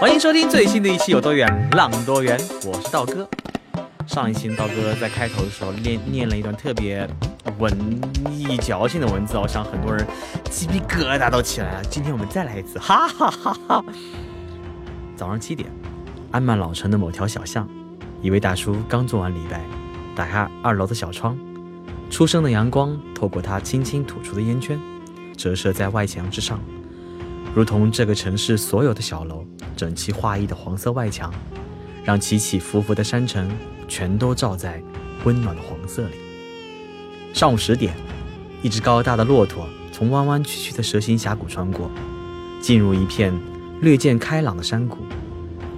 欢迎收听最新的一期《有多远浪多远》，我是道哥。上一期道哥在开头的时候念念了一段特别文艺矫情的文字，我想很多人鸡皮疙瘩都起来了。今天我们再来一次，哈哈哈哈！早上七点，安曼老城的某条小巷，一位大叔刚做完礼拜，打开二楼的小窗，初升的阳光透过他轻轻吐出的烟圈，折射在外墙之上，如同这个城市所有的小楼整齐划一的黄色外墙，让起起伏伏的山城。全都照在温暖的黄色里。上午十点，一只高大的骆驼从弯弯曲曲的蛇形峡谷穿过，进入一片略见开朗的山谷。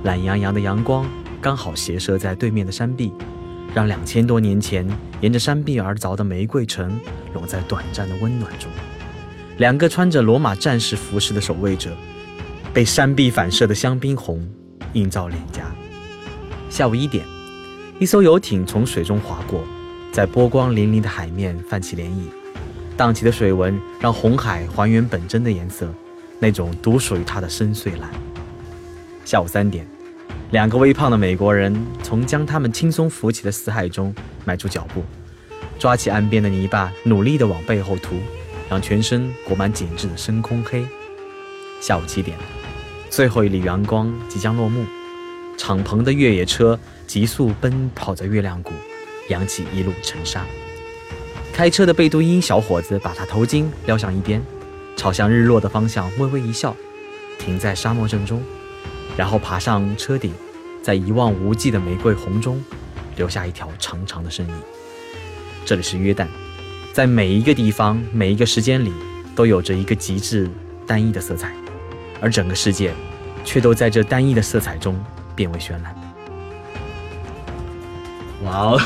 懒洋洋的阳光刚好斜射在对面的山壁，让两千多年前沿着山壁而凿的玫瑰城融在短暂的温暖中。两个穿着罗马战士服饰的守卫者，被山壁反射的香槟红映照脸颊。下午一点。一艘游艇从水中划过，在波光粼粼的海面泛起涟漪，荡起的水纹让红海还原本真的颜色，那种独属于它的深邃蓝。下午三点，两个微胖的美国人从将他们轻松浮起的死海中迈出脚步，抓起岸边的泥巴，努力地往背后涂，让全身裹满紧致的深空黑。下午七点，最后一缕阳光即将落幕，敞篷的越野车。急速奔跑在月亮谷，扬起一路尘沙。开车的贝都因小伙子把他头巾撩向一边，朝向日落的方向微微一笑，停在沙漠正中，然后爬上车顶，在一望无际的玫瑰红中留下一条长长的身影。这里是约旦，在每一个地方、每一个时间里，都有着一个极致单一的色彩，而整个世界却都在这单一的色彩中变为绚烂。哇哦，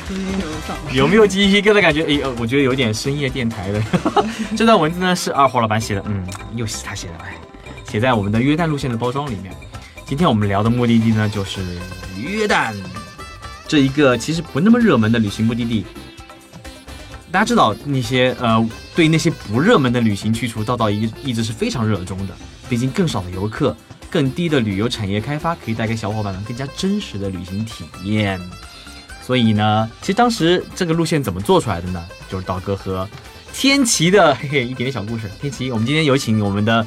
有没有鸡皮疙瘩感觉？哎，我觉得有点深夜电台的。这段文字呢是二货老板写的，嗯，又是他写的，哎，写在我们的约旦路线的包装里面。今天我们聊的目的地呢就是约旦，这一个其实不那么热门的旅行目的地。大家知道那些呃，对那些不热门的旅行去处，道道一一直是非常热衷的。毕竟更少的游客。更低的旅游产业开发可以带给小伙伴们更加真实的旅行体验，所以呢，其实当时这个路线怎么做出来的呢？就是道哥和天琪的嘿嘿一点点小故事。天琪，我们今天有请我们的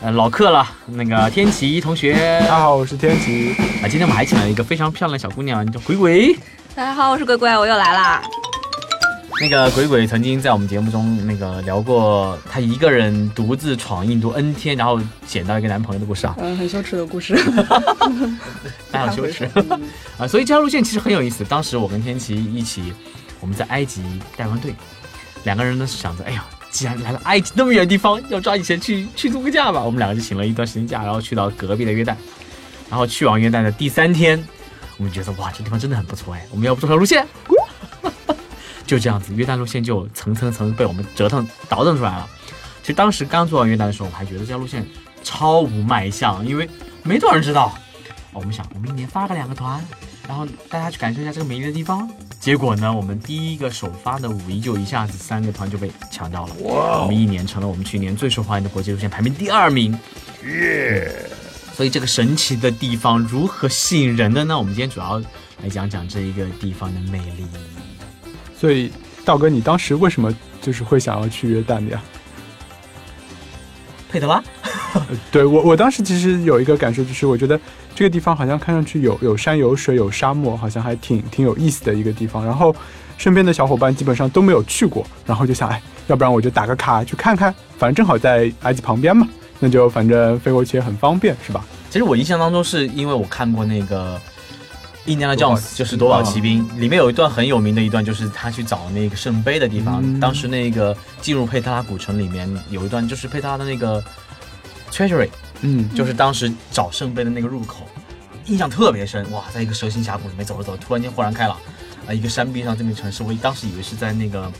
呃老客了，那个天琪同学。大家好，我是天琪。啊，今天我们还请了一个非常漂亮的小姑娘，叫鬼鬼。大家好，我是鬼鬼，我又来啦。那个鬼鬼曾经在我们节目中那个聊过他一个人独自闯印度 N 天，然后捡到一个男朋友的故事啊，嗯，很羞耻的故事，还好羞耻。啊，所以这条路线其实很有意思。当时我跟天琪一起，我们在埃及带完队，两个人呢是想着，哎呀，既然来了埃及那么远的地方，要抓紧时间去去度个假吧。我们两个就请了一段时间假，然后去到隔壁的约旦，然后去往约旦的第三天，我们觉得哇，这地方真的很不错哎，我们要不做条路线？就这样子，约旦路线就层层层被我们折腾倒腾出来了。其实当时刚做完约旦的时候，我还觉得这条路线超无卖相，因为没多少人知道。我们想，我们一年发个两个团，然后大家去感受一下这个美丽的地方。结果呢，我们第一个首发的五一就一下子三个团就被抢掉了。哇！我们一年成了我们去年最受欢迎的国际路线，排名第二名。耶！所以这个神奇的地方如何吸引人的呢？我们今天主要来讲讲这一个地方的魅力。所以，道哥，你当时为什么就是会想要去约旦的呀？佩德拉？对我，我当时其实有一个感受，就是我觉得这个地方好像看上去有有山有水有沙漠，好像还挺挺有意思的一个地方。然后身边的小伙伴基本上都没有去过，然后就想，哎，要不然我就打个卡去看看，反正正好在埃及旁边嘛，那就反正飞过去也很方便，是吧？其实我印象当中是因为我看过那个。印第安纳夺宝 Jones 就是夺宝奇兵，里面有一段很有名的一段，就是他去找那个圣杯的地方。嗯。当时那个进入佩特拉古城里面有一段，就是佩特拉的那个 treasury，嗯，就是当时找圣杯的那个入口，印象特别深。哇，在一个蛇形峡谷里面走着走着，突然间豁然开朗，啊，一个山壁上这么一个城市，我当时以为是在那个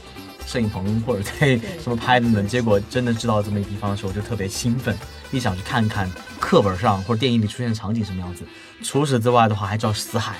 摄影棚或者在什么拍的呢，结果真的知道这么一个地方的时候，我就特别兴奋，一想去看看课本上或者电影里出现的场景什么样子。除此之外的话，还叫死海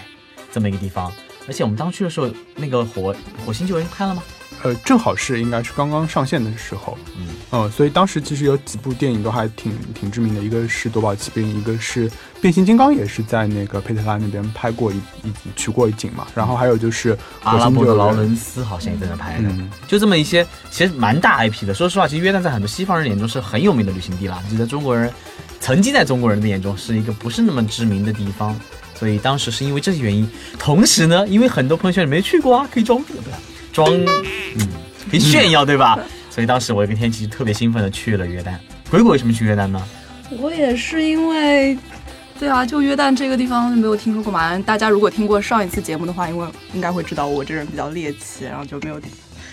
这么一个地方，而且我们当去的时候，那个火火星救援拍了吗？呃，正好是应该是刚刚上线的时候，嗯呃，所以当时其实有几部电影都还挺挺知名的，一个是《夺宝奇兵》，一个是《变形金刚》，也是在那个佩特拉那边拍过一一取过一景嘛。然后还有就是《阿拉伯的劳伦斯好像也在那拍的。嗯，就这么一些，其实蛮大 IP 的。说实话，其实约旦在很多西方人眼中是很有名的旅行地啦，就在中国人，曾经在中国人的眼中是一个不是那么知名的地方。所以当时是因为这些原因，同时呢，因为很多朋友圈里没去过啊，可以装逼，对吧？装，嗯，可以炫耀，对吧？所以当时我跟天琪就特别兴奋的去了约旦。鬼鬼为什么去约旦呢？我也是因为，对啊，就约旦这个地方没有听说过嘛。大家如果听过上一次节目的话，因为应该会知道我这人比较猎奇，然后就没有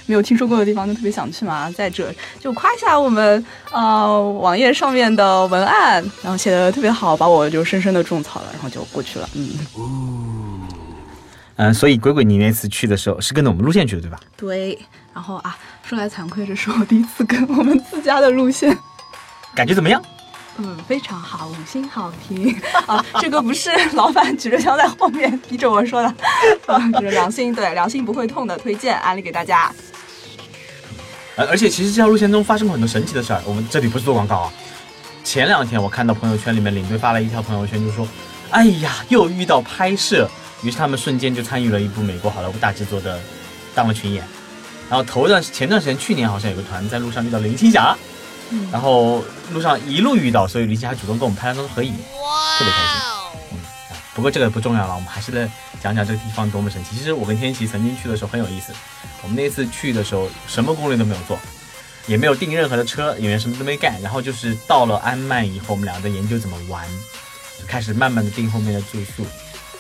没有听说过的地方就特别想去嘛。再者，就夸一下我们呃网页上面的文案，然后写的特别好，把我就深深的种草了，然后就过去了。嗯，嗯，所以鬼鬼你那次去的时候是跟着我们路线去的，对吧？对。然后啊，说来惭愧，这是我第一次跟我们自家的路线。感觉怎么样？嗯，非常好，五星好评 啊！这个不是老板举着枪在后面逼着我说的，啊，这是良心对良心不会痛的推荐，安利给大家。呃，而且其实这条路线中发生过很多神奇的事儿。我们这里不是做广告啊。前两天我看到朋友圈里面领队发了一条朋友圈，就说：“哎呀，又遇到拍摄。”于是他们瞬间就参与了一部美国好莱坞大制作的当了群演。然后头段前段时间去年好像有个团在路上遇到林青霞，然后路上一路遇到，所以林青霞主动跟我们拍了张合影，特别开心。嗯，啊不过这个不重要了，我们还是来讲讲这个地方多么神奇。其实我跟天琪曾经去的时候很有意思，我们那次去的时候什么攻略都没有做，也没有订任何的车，演员什么都没干，然后就是到了安曼以后，我们俩在研究怎么玩，就开始慢慢的订后面的住宿。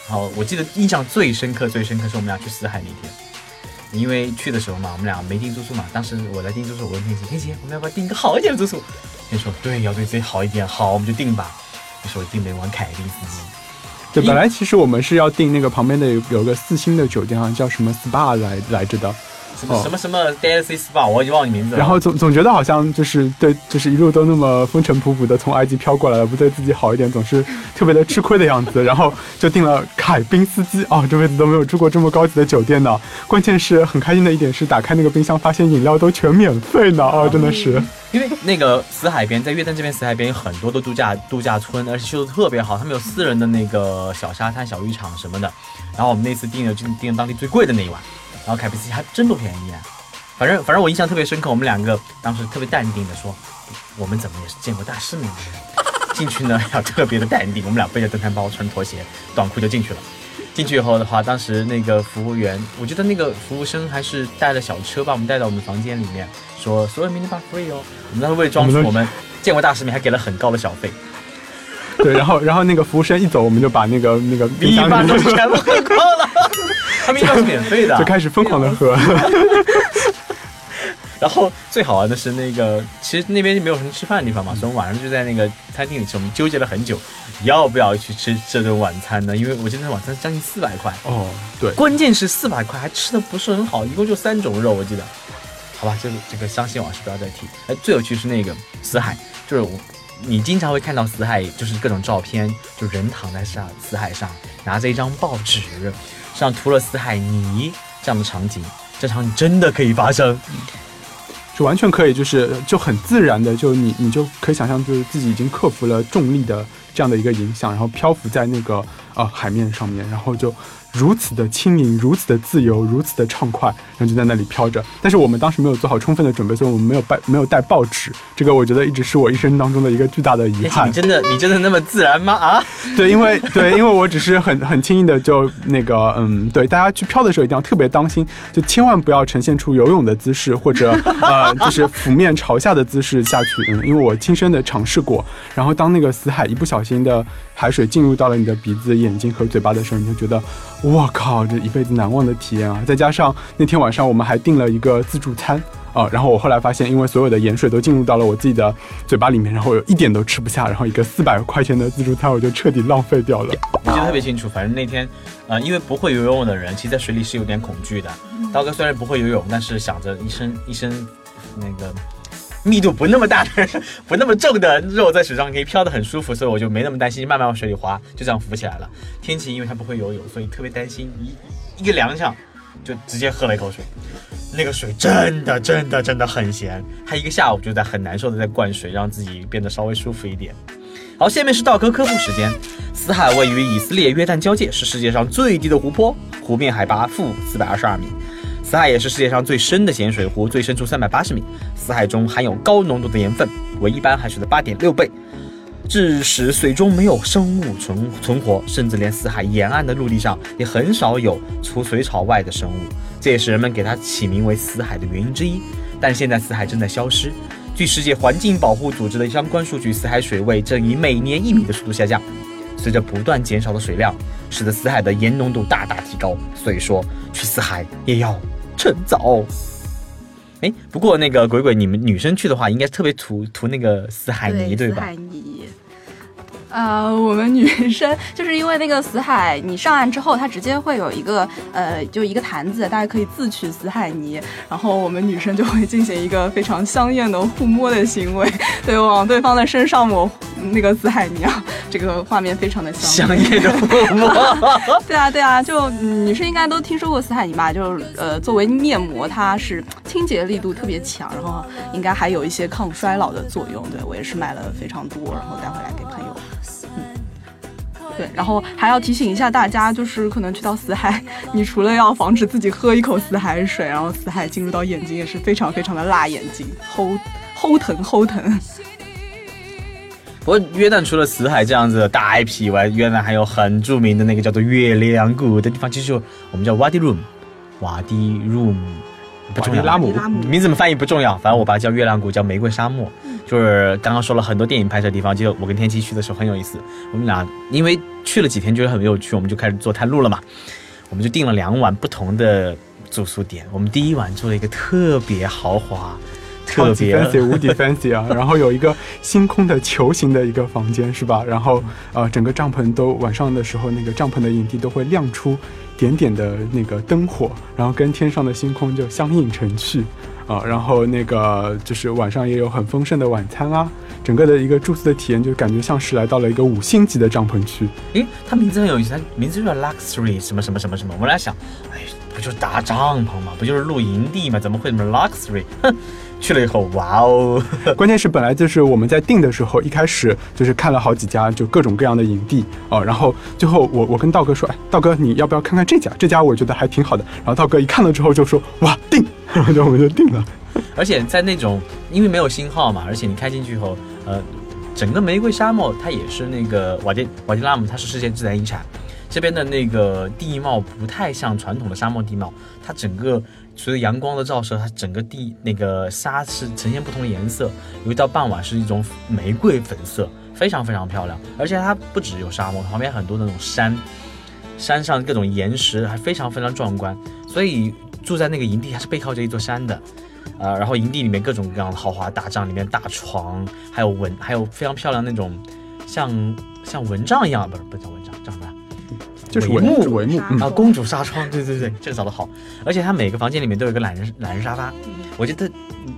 好我记得印象最深刻、最深刻是我们俩去死海那天，因为去的时候嘛，我们俩没订住宿嘛，当时我在订住宿，我问天琪，天琪，我们要不要订一个好一点的住宿？天说对，要对自己好一点，好，我们就订吧。于是我订的王凯宾斯基。对，本来其实我们是要订那个旁边的有有个四星的酒店，啊叫什么 SPA 来来着的。什么哦什么什么 DLC SPA，我已经忘了名字了。然后总总觉得好像就是对，就是一路都那么风尘仆仆的从埃及飘过来了，不对自己好一点，总是特别的吃亏的样子。然后就订了凯宾斯基，哦，这辈子都没有住过这么高级的酒店呢。关键是很开心的一点是，打开那个冰箱发现饮料都全免费呢，哦，真的是。因为那个死海边，在约旦这边死海边有很多的度假度假村，而且修的特别好，他们有私人的那个小沙滩、小浴场什么的。然后我们那次订了就订了当地最贵的那一晚，然后凯宾斯基还真不便宜啊。反正反正我印象特别深刻，我们两个当时特别淡定的说，我们怎么也是见过大世面的人，进去呢要特别的淡定。我们俩背着登山包，穿拖鞋、短裤就进去了。进去以后的话，当时那个服务员，我觉得那个服务生还是带了小车把我们带到我们房间里面，说所有 mini bar free 哦。我们当时为了装我们都出我们见过大世面，还给了很高的小费，对，然后然后那个服务生一走，我们就把那个那个冰米箱里饭都是全部。他们应该是免费的，就开始疯狂的喝。然后最好玩的是那个，其实那边没有什么吃饭的地方嘛，所以我们晚上就在那个餐厅里吃。我们纠结了很久，要不要去吃这顿晚餐呢？因为我记得晚餐将近四百块，哦，对，关键是四百块还吃的不是很好，一共就三种肉，我记得。好吧，这个这个伤心往事不要再提。哎，最有趣是那个死海，就是我，你经常会看到死海，就是各种照片，就人躺在上死海上，拿着一张报纸，像涂了死海泥这样的场景，这场景真的可以发生。就完全可以，就是就很自然的，就你你就可以想象，就是自己已经克服了重力的这样的一个影响，然后漂浮在那个呃海面上面，然后就如此的轻盈，如此的自由，如此的畅快，然后就在那里飘着。但是我们当时没有做好充分的准备，所以我们没有带没有带报纸。这个我觉得一直是我一生当中的一个巨大的遗憾。你真的你真的那么自然吗？啊？对，因为对，因为我只是很很轻易的就那个嗯，对，大家去飘的时候一定要特别当心，就千万不要呈现出游泳的姿势或者呃就是俯面朝下的姿势下去。嗯，因为我亲身的尝试过。然后当那个死海一不小心的海水进入到了你的鼻子、眼睛和嘴巴的时候，你就觉得，我靠，这一辈子难忘的体验啊！再加上那天晚上我们还订了一个自助餐啊，然后我后来发现，因为所有的盐水都进入到了我自己的嘴巴里面，然后我一点都吃不下，然后一个四百块钱的自助餐我就彻底浪费掉了。我记得特别清楚，反正那天，呃，因为不会游泳的人，其实在水里是有点恐惧的。刀哥虽然不会游泳，但是想着一身一身那个。密度不那么大的、不那么重的肉在水上可以飘得很舒服，所以我就没那么担心，慢慢往水里滑，就这样浮起来了。天晴，因为他不会游泳，所以特别担心，一一个踉跄就直接喝了一口水。那个水真的、真的、真的很咸。他一个下午就在很难受的在灌水，让自己变得稍微舒服一点。好，下面是道哥科普时间。死海位于以色列约旦交界，是世界上最低的湖泊，湖面海拔负四百二十二米。死海也是世界上最深的咸水湖，最深处三百八十米。死海中含有高浓度的盐分，为一般海水的八点六倍，致使水中没有生物存存活，甚至连死海沿岸的陆地上也很少有除水草外的生物。这也是人们给它起名为死海的原因之一。但现在死海正在消失，据世界环境保护组织的相关数据，死海水位正以每年一米的速度下降。随着不断减少的水量，使得死海的盐浓度大大提高。所以说，去死海也要。趁早，哎，不过那个鬼鬼，你们女生去的话，应该特别涂涂那个死海泥，对吧？死海泥。呃，我们女生就是因为那个死海，你上岸之后，它直接会有一个呃，就一个坛子，大家可以自取死海泥，然后我们女生就会进行一个非常香艳的互摸的行为，对，往对方的身上抹那个死海泥啊，这个画面非常的香艳的互摸。对啊，对啊，就女生应该都听说过死海泥吧？就是呃，作为面膜，它是清洁力度特别强，然后应该还有一些抗衰老的作用。对我也是买了非常多，然后带回来给朋友。对，然后还要提醒一下大家，就是可能去到死海，你除了要防止自己喝一口死海水，然后死海进入到眼睛也是非常非常的辣眼睛，齁齁疼齁疼。不过约旦除了死海这样子的大 IP 以外，约旦还有很著名的那个叫做月亮谷的地方，其实我们叫 Wadi Rum，Wadi Rum。不重要，拉姆名字怎么翻译不重要，反正我把它叫月亮谷，叫玫瑰沙漠。就是刚刚说了很多电影拍摄地方，就我跟天琪去的时候很有意思。我们俩因为去了几天，觉得很有趣，我们就开始做探路了嘛。我们就订了两晚不同的住宿点。我们第一晚住了一个特别豪华、特别 fancy 无敌 fancy 啊，然后有一个星空的球形的一个房间，是吧？然后呃，整个帐篷都晚上的时候，那个帐篷的营地都会亮出。点点的那个灯火，然后跟天上的星空就相映成趣啊，然后那个就是晚上也有很丰盛的晚餐啊，整个的一个住宿的体验就感觉像是来到了一个五星级的帐篷区。诶，它名字很有意思，它名字就叫 Luxury 什么什么什么什么。我来想，哎，不就是搭帐篷吗？不就是露营地吗？怎么会什么 Luxury？哼。去了以后，哇哦！关键是本来就是我们在定的时候，一开始就是看了好几家，就各种各样的营地哦。然后最后我我跟道哥说，哎，道哥你要不要看看这家？这家我觉得还挺好的。然后道哥一看了之后就说，哇，定！然后就我们就定了。而且在那种因为没有信号嘛，而且你开进去以后，呃，整个玫瑰沙漠它也是那个瓦迪瓦迪拉姆，它是世界自然遗产。这边的那个地貌不太像传统的沙漠地貌，它整个。随着阳光的照射，它整个地那个沙是呈现不同的颜色。有一到傍晚是一种玫瑰粉色，非常非常漂亮。而且它不只有沙漠，旁边很多那种山，山上各种岩石还非常非常壮观。所以住在那个营地还是背靠着一座山的，呃，然后营地里面各种各样的豪华大帐，里面大床，还有蚊，还有非常漂亮那种像像蚊帐一样，不是不叫蚊帐，帐？就是帷幕，帷幕啊，公主纱窗，对对对，这个找的好，而且它每个房间里面都有一个懒人懒人沙发。我觉得，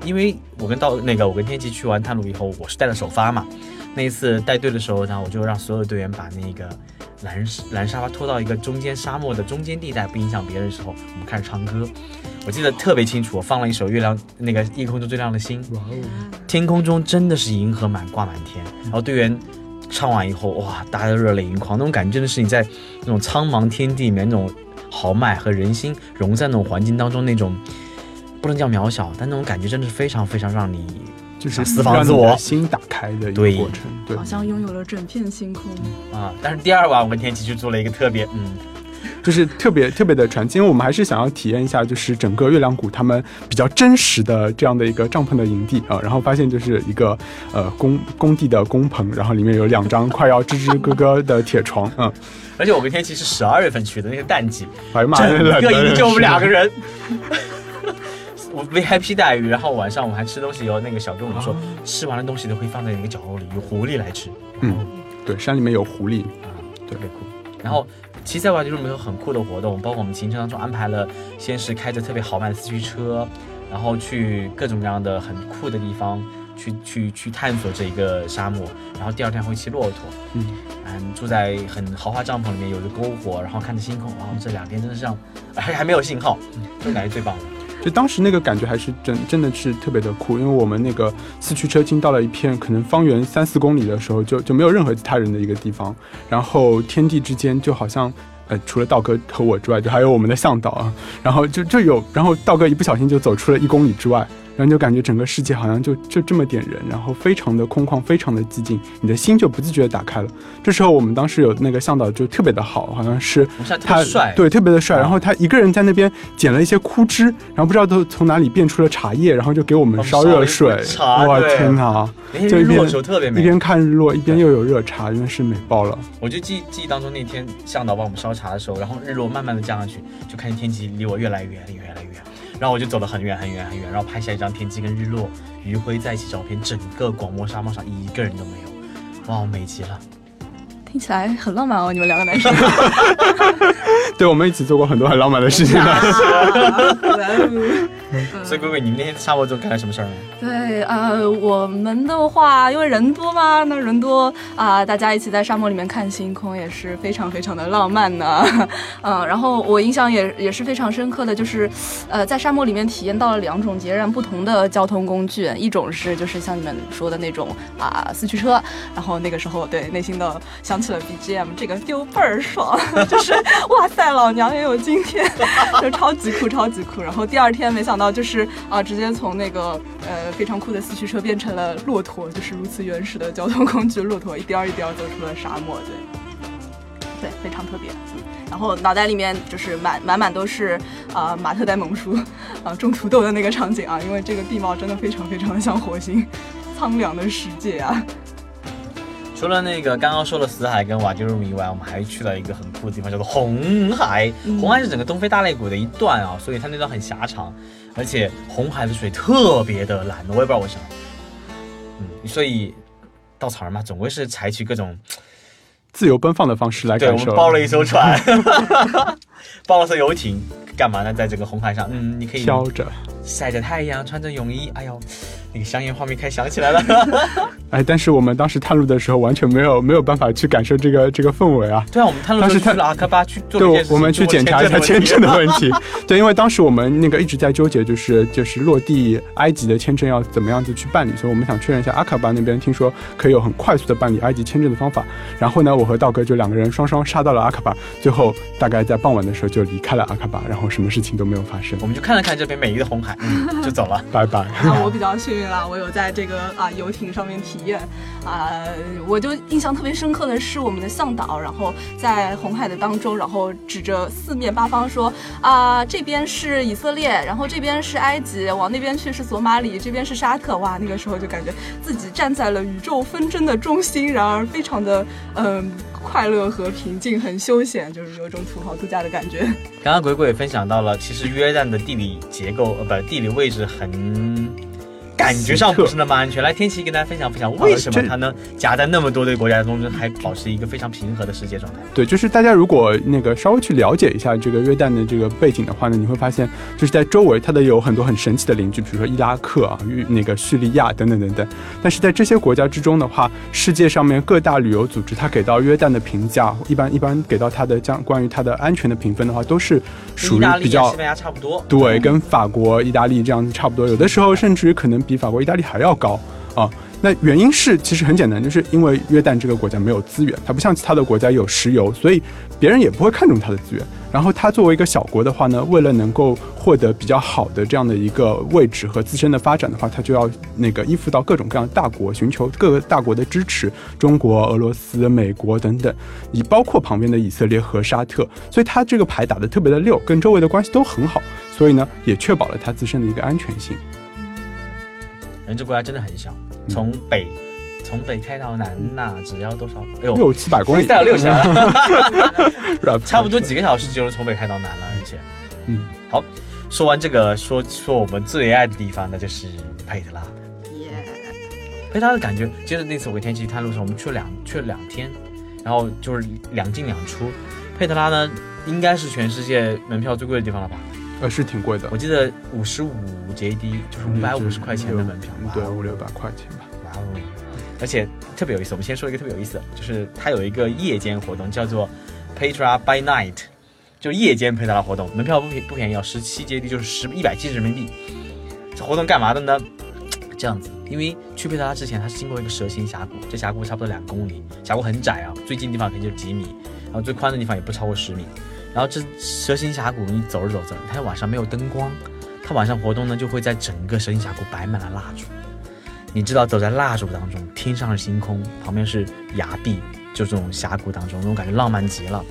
因为我跟到那个我跟天琪去完探路以后，我是带了首发嘛，那一次带队的时候然后，我就让所有队员把那个懒人懒人沙发拖到一个中间沙漠的中间地带，不影响别人的时候，我们开始唱歌。我记得特别清楚，我放了一首月亮那个夜空中最亮的星，天空中真的是银河满挂满天，然后队员。唱完以后，哇，大家都热泪盈眶，那种感觉真的是你在那种苍茫天地里面那种豪迈和人心融在那种环境当中，那种不能叫渺小，但那种感觉真的是非常非常让你就是私房的心打开的一个过程。对好，像拥有了整片星空。啊。但是第二晚我跟天琪去做了一个特别嗯。就是特别特别的传奇，因为我们还是想要体验一下，就是整个月亮谷他们比较真实的这样的一个帐篷的营地啊，然后发现就是一个呃工工地的工棚，然后里面有两张快要吱吱咯咯的铁床，嗯，而且我跟天琪是十二月份去的那个淡季，哎呀妈呀，整个营地就我们两个人。人。我 VIP 待遇，然后晚上我们还吃东西，有那个小跟我们说，吃完了东西都会放在那个角落里，有狐狸来吃。嗯，对，山里面有狐狸，啊，特别酷。然后其实在外地路没有很酷的活动，包括我们行程当中安排了，先是开着特别豪迈的四驱车，然后去各种各样的很酷的地方去去去探索这一个沙漠，然后第二天会骑骆驼，嗯。嗯，住在很豪华帐篷里面，有着篝火，然后看着星空，然后，这两天真的是让，还还没有信号，这感觉最棒的。就当时那个感觉还是真真的是特别的酷，因为我们那个四驱车进到了一片可能方圆三四公里的时候，就就没有任何其他人的一个地方，然后天地之间就好像。呃，除了道哥和我之外，就还有我们的向导啊，然后就就有，然后道哥一不小心就走出了一公里之外，然后就感觉整个世界好像就就这么点人，然后非常的空旷，非常的寂静，你的心就不自觉的打开了。这时候我们当时有那个向导就特别的好，好像是他帅，对，特别的帅。啊然后他一个人在那边捡了一些枯枝，然后不知道都从哪里变出了茶叶，然后就给我们烧热水我哇对天哪！那天就一边日落的时候特别美。一边看日落，一边又有热茶，真的是美爆了。我就记记忆当中那天向导帮我们烧茶的时候，然后日落慢慢的降下去，就看见天气离我越来越远，越来越远。然后我就走得很远很远很远，然后拍下一张天际跟日落、余晖在一起照片，整个广漠沙漠上一个人都没有，哇，美极了。听起来很浪漫哦，你们两个男生。对，我们一起做过很多很浪漫的事情。所以龟龟，你们那天沙漠中干了什么事儿呢？对，呃，我们的话，因为人多嘛，那人多啊、大家一起在沙漠里面看星空也是非常非常的浪漫的，嗯、然后我印象也也是非常深刻的，就是，呃，在沙漠里面体验到了两种截然不同的交通工具，一种是就是像你们说的那种啊、四驱车，然后那个时候对内心的想起了 BGM，这个 feel 倍儿爽，就是哇塞，老娘也有今天，就超级酷，超级酷。然后第二天没想到就是是啊、直接从那个呃非常酷的四驱车变成了骆驼，就是如此原始的交通 工具，骆驼一颠儿一颠儿走出了沙漠，对，对，非常特别。嗯然后脑袋里面就是满满满都是啊、马特戴蒙叔啊、种土豆的那个场景啊，因为这个地貌真的非常非常的像火星，苍凉的世界啊。除了那个刚刚说的死海跟瓦迪鲁姆以外，我们还去了一个很酷的地方，叫做红海。嗯红海是整个东非大裂谷的一段啊，所以它那段很狭长，而且红海的水特别的蓝，我也不知道为什么。嗯，所以稻草人嘛，总归是采取各种，自由奔放的方式来对我。们包了一艘船，包了艘游艇，干嘛呢？在这个红海上，嗯，你可以飘着，晒着太阳，穿着泳衣，哎呦，那个香烟画面开始想起来了。哎，但是我们当时探路的时候，完全没有没有办法去感受这个这个氛围啊。对啊，我们探路当时探的时候去了阿克巴去做对，我们去检查一下签证的问题。对，因为当时我们那个一直在纠结，就是就是落地埃及的签证要怎么样子去办理，所以我们想确认一下阿卡巴那边，听说可以有很快速的办理埃及签证的方法。然后呢，我和道哥就两个人双双杀到了阿卡巴，最后大概在傍晚的时候就离开了阿卡巴，然后什么事情都没有发生我。们就看了看这边美丽的红海，嗯，就走了。拜拜。啊，我比较幸运啦，我有在这个啊游艇上面体验，啊，我就印象特别深刻的是我们的向导，然后在红海的当中，然后指着四面八方说啊这边是以色列，然后这边是埃及，往那边去是索马里，这边是沙特，哇，那个时候就感觉自己站在了宇宙纷争的中心，然而非常的嗯。快乐和平静，很休闲，就是有一种土豪度假的感觉。刚刚鬼鬼分享到了，其实约旦的地理结构，呃，不，地理位置很。感觉上不是那么安全。来，天琪跟大家分享分享，为什么它能夹在那么多的国家中间，还保持一个非常平和的世界状态？对，就是大家如果那个稍微去了解一下这个约旦的这个背景的话呢，你会发现就是在周围它的有很多很神奇的邻居，比如说伊拉克啊、与那个叙利亚等等等等。但是在这些国家之中的话，世界上面各大旅游组织它给到约旦的评价，一般一般给到它的这样关于它的安全的评分的话，都是属于比较西班牙差不多。对，跟法国、意大利这样子差不多，有的时候甚至于可能比法国、意大利还要高啊。那原因是其实很简单，就是因为约旦这个国家没有资源，它不像其他的国家有石油，所以别人也不会看重它的资源。然后它作为一个小国的话呢，为了能够获得比较好的这样的一个位置和自身的发展的话，它就要那个依附到各种各样大国，寻求各个大国的支持，中国、俄罗斯、美国等等，以包括旁边的以色列和沙特，所以它这个牌打得特别的溜，跟周围的关系都很好，所以呢，也确保了它自身的一个安全性。人这国家真的很小，从北从北开到南呐，只要多少？哎呦，六七百公里，带了六千，是吧 差不多几个小时就能从北开到南了，而且，嗯，好，说完这个，说说我们最爱的地方，那就是佩特拉。耶，佩特拉的感觉，接着那次我跟天气探路上，我们去了两去了两天，然后就是两进两出。佩特拉呢，应该是全世界门票最贵的地方了吧？呃，是挺贵的我，记得五十五 JD 就是五百五十块钱的门票，嗯对，五六百块钱吧。哇哦！而且特别有意思，我们先说一个特别有意思的，就是它有一个夜间活动，叫做 Petra by Night，就夜间佩特拉活动，门票不便不便宜，要十七 JD，就是十一百七十人民币。这活动干嘛的呢？这样子，因为去佩特拉之前，它是经过一个蛇形峡谷，这峡谷差不多两公里，峡谷很窄啊，最近地方可能就几米，然后最宽的地方也不超过十米。然后这蛇形峡谷你走着走着，它晚上没有灯光，它晚上活动呢就会在整个蛇形峡谷摆满了蜡烛。你知道走在蜡烛当中，天上是星空，旁边是崖壁，就这种峡谷当中，那种感觉浪漫极了。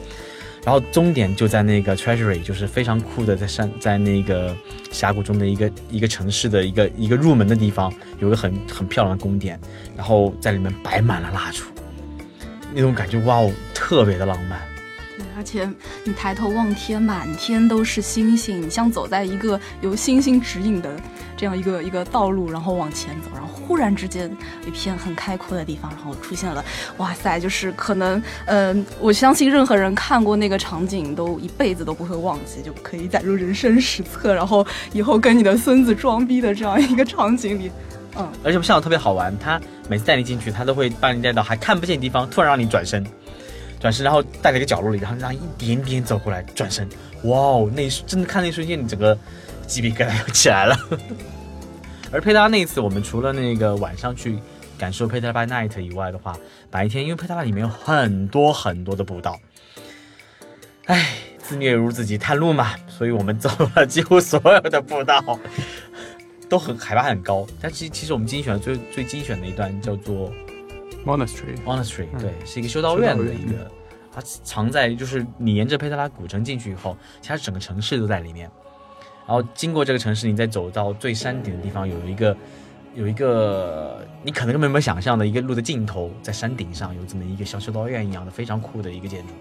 然后终点就在那个 Treasury，就是非常酷的，在山在那个峡谷中的一个一个城市的一个一个入门的地方，有个很很漂亮的宫殿，然后在里面摆满了蜡烛，那种感觉哇哦，特别的浪漫。对，而且你抬头望天，满天都是星星，你像走在一个由星星指引的这样一个一个道路，然后往前走，然后忽然之间一片很开阔的地方，然后出现了，哇塞，就是可能，嗯、我相信任何人看过那个场景，都一辈子都不会忘记，就可以载入人生史册，然后以后跟你的孙子装逼的这样一个场景里，嗯，而且我向导特别好玩，他每次带你进去，他都会把你带到还看不见的地方，突然让你转身，转身，然后带了一个角落里，然后让你一点点走过来，转身，哇哦，那真的看那一瞬间，你整个鸡皮疙瘩又起来了。而佩特拉那一次，我们除了那个晚上去感受佩特拉 by night 以外的话，白天因为佩特拉里面有很多很多的步道，唉，自虐如自己探路嘛，所以我们走了几乎所有的步道。都很海拔很高，但其其实我们精选最最精选的一段叫做 Monastery，Monastery，、嗯对，是一个修道院的一个，它藏在就是你沿着佩特拉古城进去以后，其实整个城市都在里面。然后经过这个城市，你再走到最山顶的地方，有一个有一个你可能根本没有想象的一个路的尽头，在山顶上有这么一个像修道院一样的非常酷的一个建筑。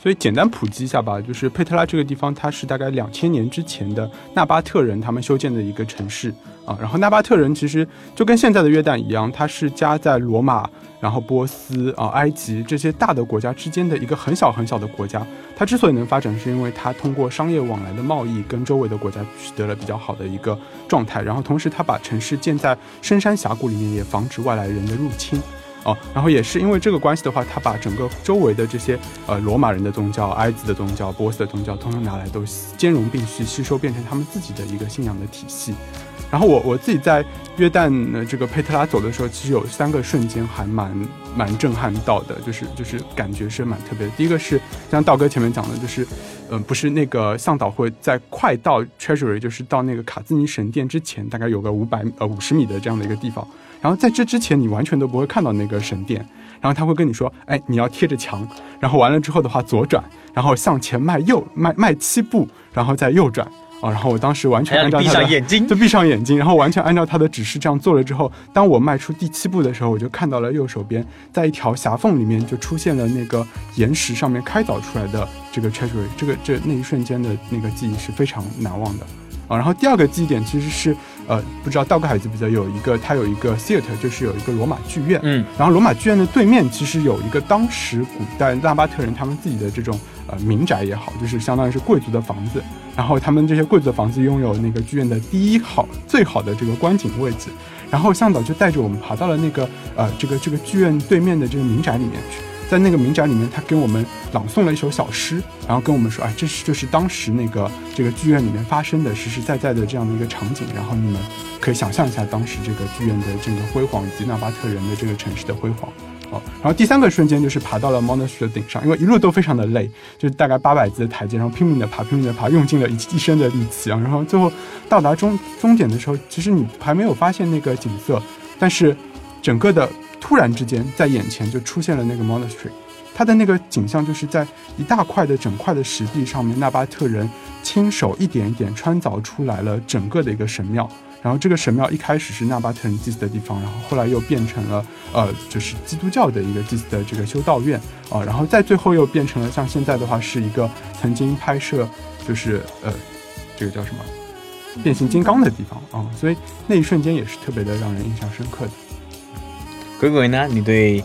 所以简单普及一下吧，就是佩特拉这个地方，它是大概两千年之前的纳巴特人他们修建的一个城市啊。然后纳巴特人其实就跟现在的约旦一样，它是夹在罗马、然后波斯啊、埃及这些大的国家之间的一个很小很小的国家。它之所以能发展，是因为它通过商业往来的贸易，跟周围的国家取得了比较好的一个状态。然后同时，它把城市建在深山峡谷里面，也防止外来人的入侵。哦，然后也是因为这个关系的话，他把整个周围的这些呃罗马人的宗教、埃及的宗教、波斯的宗教，通通拿来都兼容并蓄，吸收变成他们自己的一个信仰的体系。然后我我自己在约旦的这个佩特拉走的时候，其实有三个瞬间还蛮蛮震撼到的，就是就是感觉是蛮特别的。第一个是像道哥前面讲的，就是嗯、呃不是那个向导会在快到 Treasury，就是到那个卡兹尼神殿之前，大概有个五百呃五十米的这样的一个地方。然后在这之前，你完全都不会看到那个神殿。然后他会跟你说，哎，你要贴着墙。然后完了之后的话，左转，然后向前迈右迈迈七步，然后再右转。啊，然后我当时完全按照他的上眼睛就闭上眼睛，然后完全按照他的指示这样做了之后，当我迈出第七步的时候，我就看到了右手边在一条狭缝里面就出现了那个岩石上面开凿出来的这个 treasury，这个这那一瞬间的那个记忆是非常难忘的。啊，然后第二个记忆点其实是，呃，不知道道哥还记不记得有一个，它有一个 theater，就是有一个罗马剧院，嗯，然后罗马剧院的对面其实有一个当时古代纳巴特人他们自己的这种呃民宅也好，就是相当于是贵族的房子，然后他们这些贵族的房子拥有那个剧院的第一好最好的这个观景位置，然后向导就带着我们爬到了那个呃这个这个剧院对面的这个民宅里面去，在那个名展里面，他给我们朗诵了一首小诗，然后跟我们说，哎，这是就是当时那个这个剧院里面发生的实实在在的这样的一个场景，然后你们可以想象一下当时这个剧院的这个辉煌以及纳巴特人的这个城市的辉煌。哦，然后第三个瞬间就是爬到了 Monaster 的顶上，因为一路都非常的累，就是大概八百级的台阶，然后拼命的爬，拼命的爬，用尽了一一身的力气啊。然后最后到达终终点的时候，其实你还没有发现那个景色，但是整个的突然之间在眼前就出现了那个 monastery，它的那个景象就是在一大块的整块的石壁上面，纳巴特人亲手一点一点穿凿出来了整个的一个神庙。然后这个神庙一开始是纳巴特人祭祀的地方，然后后来又变成了呃，就是基督教的一个祭祀的这个修道院啊，然后再最后又变成了像现在的话是一个曾经拍摄就是呃，这个叫什么变形金刚的地方啊，所以那一瞬间也是特别的让人印象深刻的。鬼鬼呢？你对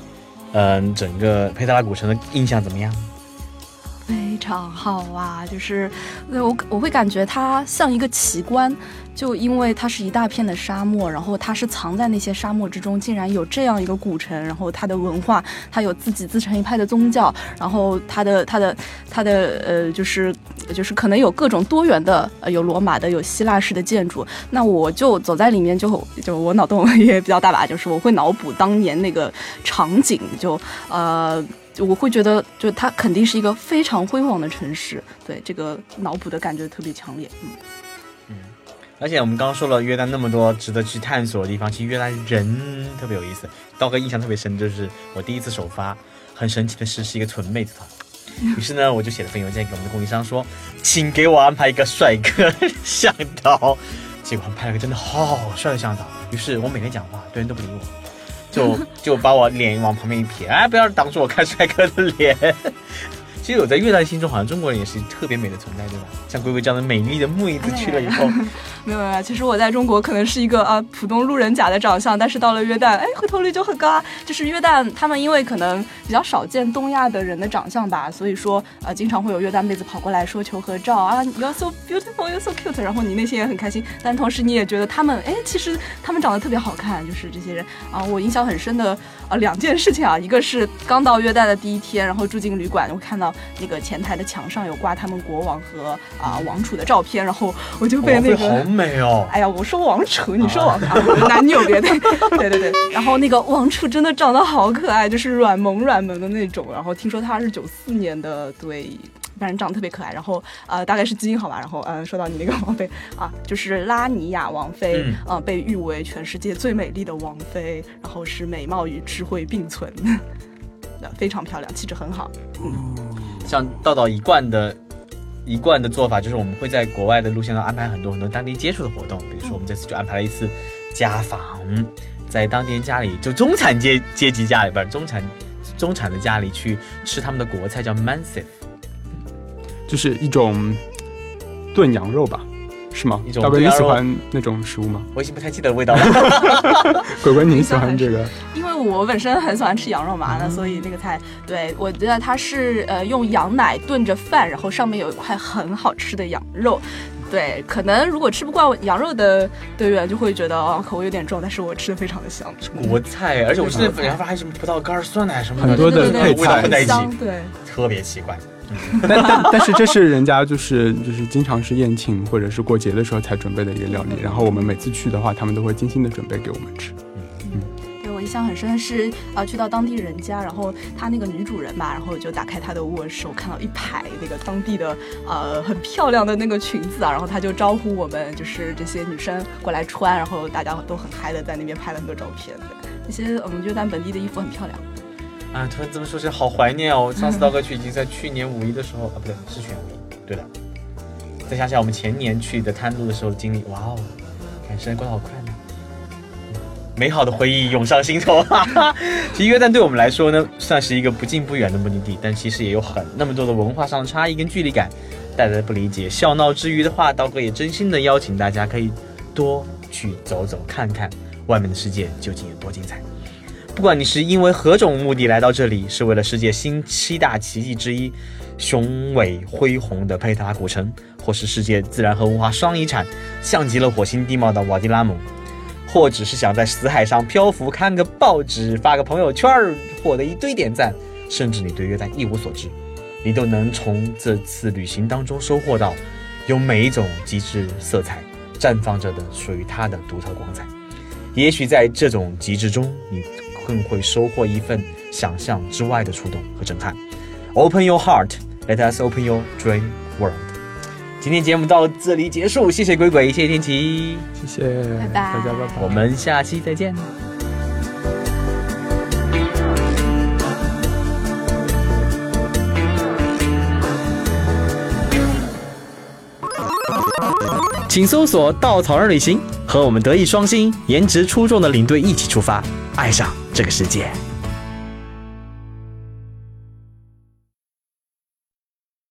嗯整个佩特拉古城的印象怎么样？非常好啊，就是我我会感觉它像一个奇观。就因为它是一大片的沙漠，然后它是藏在那些沙漠之中，竟然有这样一个古城，然后它的文化，它有自己自成一派的宗教，然后它的它的它的呃，就是就是可能有各种多元的，呃，有罗马的，有希腊式的建筑。那我就走在里面，就就我脑洞也比较大吧，就是我会脑补当年那个场景，就呃，我会觉得，就它肯定是一个非常辉煌的城市。对这个脑补的感觉特别强烈，嗯。而且我们刚刚说了约旦那么多值得去探索的地方，其实约旦人特别有意思。刀哥印象特别深，就是我第一次首发，很神奇的是是一个纯妹子团。于是呢，我就写了份邮件给我们的供应商说，请给我安排一个帅哥向导。结果拍了个真的好帅的向导。于是我每天讲话，对人都不理我，就就把我脸往旁边一撇，哎，不要挡住我看帅哥的脸。其实我在越南心中，好像中国人也是特别美的存在，对吧？像龟龟这样的美丽的妹子去了以后，没有没有。其实我在中国可能是一个啊普通路人甲的长相，但是到了约旦，哎，回头率就很高啊。就是约旦他们因为可能比较少见东亚的人的长相吧，所以说呃经常会有约旦妹子跑过来说求合照啊，You are so beautiful, you are so cute。然后你内心也很开心，但同时你也觉得他们哎，其实他们长得特别好看，就是这些人啊。我印象很深的啊两件事情啊，一个是刚到约旦的第一天，然后住进旅馆，我看到。那个前台的墙上有挂他们国王和啊王储的照片，然后我就被那个好美哦！哎呀，我说王储，你说王储，男女有别的，对对对。然后那个王储真的长得好可爱，就是软萌软萌的那种。然后听说他是九四年的，对，反正长得特别可爱。然后呃，大概是基因好吧。然后嗯，说到你那个王妃啊，就是拉尼亚王妃，嗯，被誉为全世界最美丽的王妃，然后是美貌与智慧并存，非常漂亮，气质很好。嗯。像道道一贯的、一贯的做法，就是我们会在国外的路线上安排很多很多当地接触的活动。比如说，我们这次就安排了一次家访，在当地人家里，就中产阶 阶级家里，不是中产中产的家里去吃他们的国菜，叫 mansif，就是一种炖羊肉吧。是吗？大哥，你喜欢那种食物吗？我已经不太记得味道了。鬼鬼，你喜欢这个？因为我本身很喜欢吃羊肉嘛，那所以那个菜，对我觉得它是呃用羊奶炖着饭，然后上面有一块很好吃的羊肉。对，可能如果吃不惯羊肉的队员就会觉得哦口味有点重，但是我吃的非常的香。国菜，而且我记得羊肉还有什么葡萄干、酸奶什么很多的配菜混在一起，对，特别奇怪。但但但是这是人家就是就是经常是宴请或者是过节的时候才准备的一个料理，然后我们每次去的话，他们都会精心的准备给我们吃。嗯，对我印象很深的是啊，去到当地人家，然后他那个女主人吧，然后就打开她的卧室，我看到一排那个当地的呃很漂亮的那个裙子啊，然后他就招呼我们就是这些女生过来穿，然后大家都很嗨的在那边拍了很多照片。对那些我们约旦本地的衣服很漂亮。啊，突然这么说起来好怀念哦！上次刀哥去已经在去年五一的时候啊，不对，是去年五一，对的。再想想我们前年去的滩路的时候的经历，哇哦，看时间过得好快呢。美好的回忆涌上心头。其实约旦对我们来说呢，算是一个不近不远的目的地，但其实也有很那么多的文化上的差异跟距离感带来的不理解。笑闹之余的话，刀哥也真心的邀请大家可以多去走走看看，外面的世界究竟有多精彩。不管你是因为何种目的来到这里，是为了世界新七大奇迹之一——雄伟恢宏的佩特拉古城，或是世界自然和文化双遗产、像极了火星地貌的瓦迪拉姆，或只是想在死海上漂浮、看个报纸、发个朋友圈，获得一堆点赞，甚至你对约旦一无所知，你都能从这次旅行当中收获到，有每一种极致色彩绽放着的属于它的独特光彩。也许在这种极致中，你更会收获一份想象之外的触动和震撼。Open your heart, let us open your dream world。今天节目到这里结束，谢谢鬼鬼，谢谢天琪，谢谢拜拜大家，拜拜。我们下期再见。请搜索“稻草人旅行”，和我们德艺双馨、颜值出众的领队一起出发，爱上这个世界。